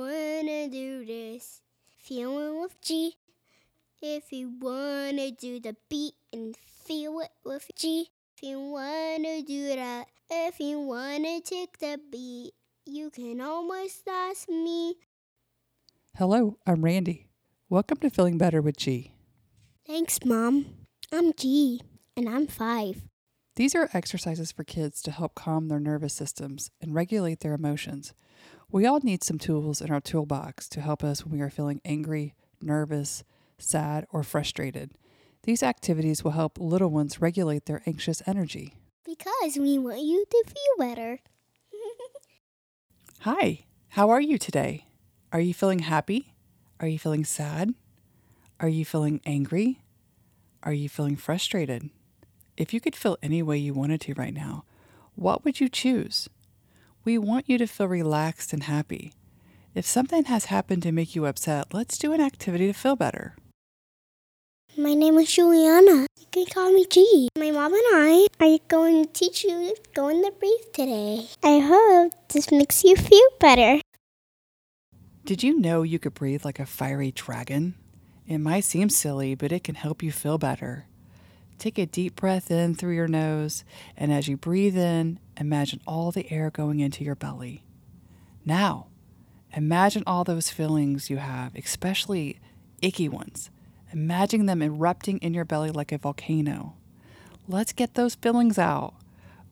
wanna do this, feel it with G. If you wanna do the beat and feel it with G. If you wanna do that, uh, if you wanna take the beat, you can almost ask me. Hello, I'm Randy. Welcome to Feeling Better with G. Thanks, Mom. I'm G, and I'm five. These are exercises for kids to help calm their nervous systems and regulate their emotions. We all need some tools in our toolbox to help us when we are feeling angry, nervous, sad, or frustrated. These activities will help little ones regulate their anxious energy. Because we want you to feel better. Hi, how are you today? Are you feeling happy? Are you feeling sad? Are you feeling angry? Are you feeling frustrated? If you could feel any way you wanted to right now, what would you choose? We want you to feel relaxed and happy. If something has happened to make you upset, let's do an activity to feel better. My name is Juliana. You can call me G. My mom and I are going to teach you going to breathe today. I hope this makes you feel better. Did you know you could breathe like a fiery dragon? It might seem silly, but it can help you feel better. Take a deep breath in through your nose, and as you breathe in, imagine all the air going into your belly. Now, imagine all those feelings you have, especially icky ones. Imagine them erupting in your belly like a volcano. Let's get those feelings out.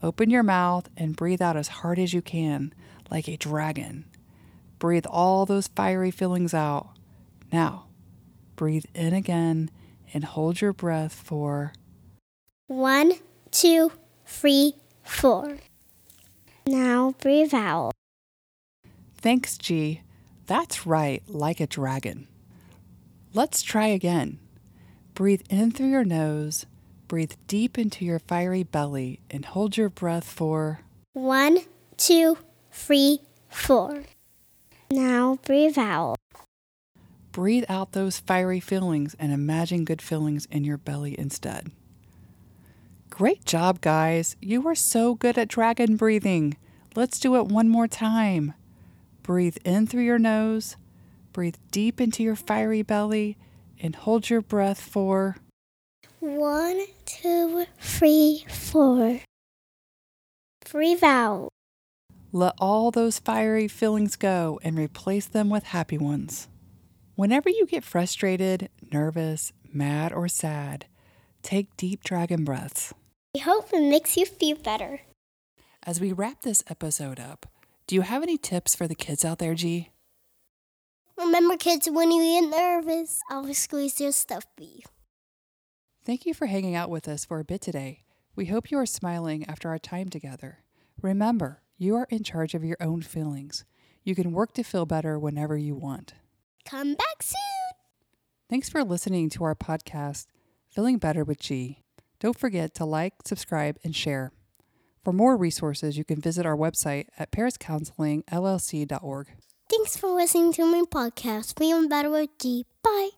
Open your mouth and breathe out as hard as you can, like a dragon. Breathe all those fiery feelings out. Now, breathe in again and hold your breath for One, two, three, four. Now breathe out. Thanks, G. That's right, like a dragon. Let's try again. Breathe in through your nose, breathe deep into your fiery belly, and hold your breath for One, two, three, four. Now breathe out. breathe out those fiery feelings and imagine good feelings in your belly instead. Great job, guys. You are so good at dragon breathing. Let's do it one more time. Breathe in through your nose, breathe deep into your fiery belly, and hold your breath for One, two, three, four. Breathe out. Let all those fiery feelings go and replace them with happy ones. Whenever you get frustrated, nervous, mad, or sad, take deep dragon breaths. I hope it makes you feel better. As we wrap this episode up, do you have any tips for the kids out there, G? Remember, kids, when you get nervous, always squeeze your stuffed beef. Thank you for hanging out with us for a bit today. We hope you are smiling after our time together. Remember, you are in charge of your own feelings. You can work to feel better whenever you want. Come back soon. Thanks for listening to our podcast, Feeling Better with G. Don't forget to like, subscribe, and share. For more resources, you can visit our website at pariscounselingllc.org. Thanks for listening to my podcast, Feeling Better with G. Bye.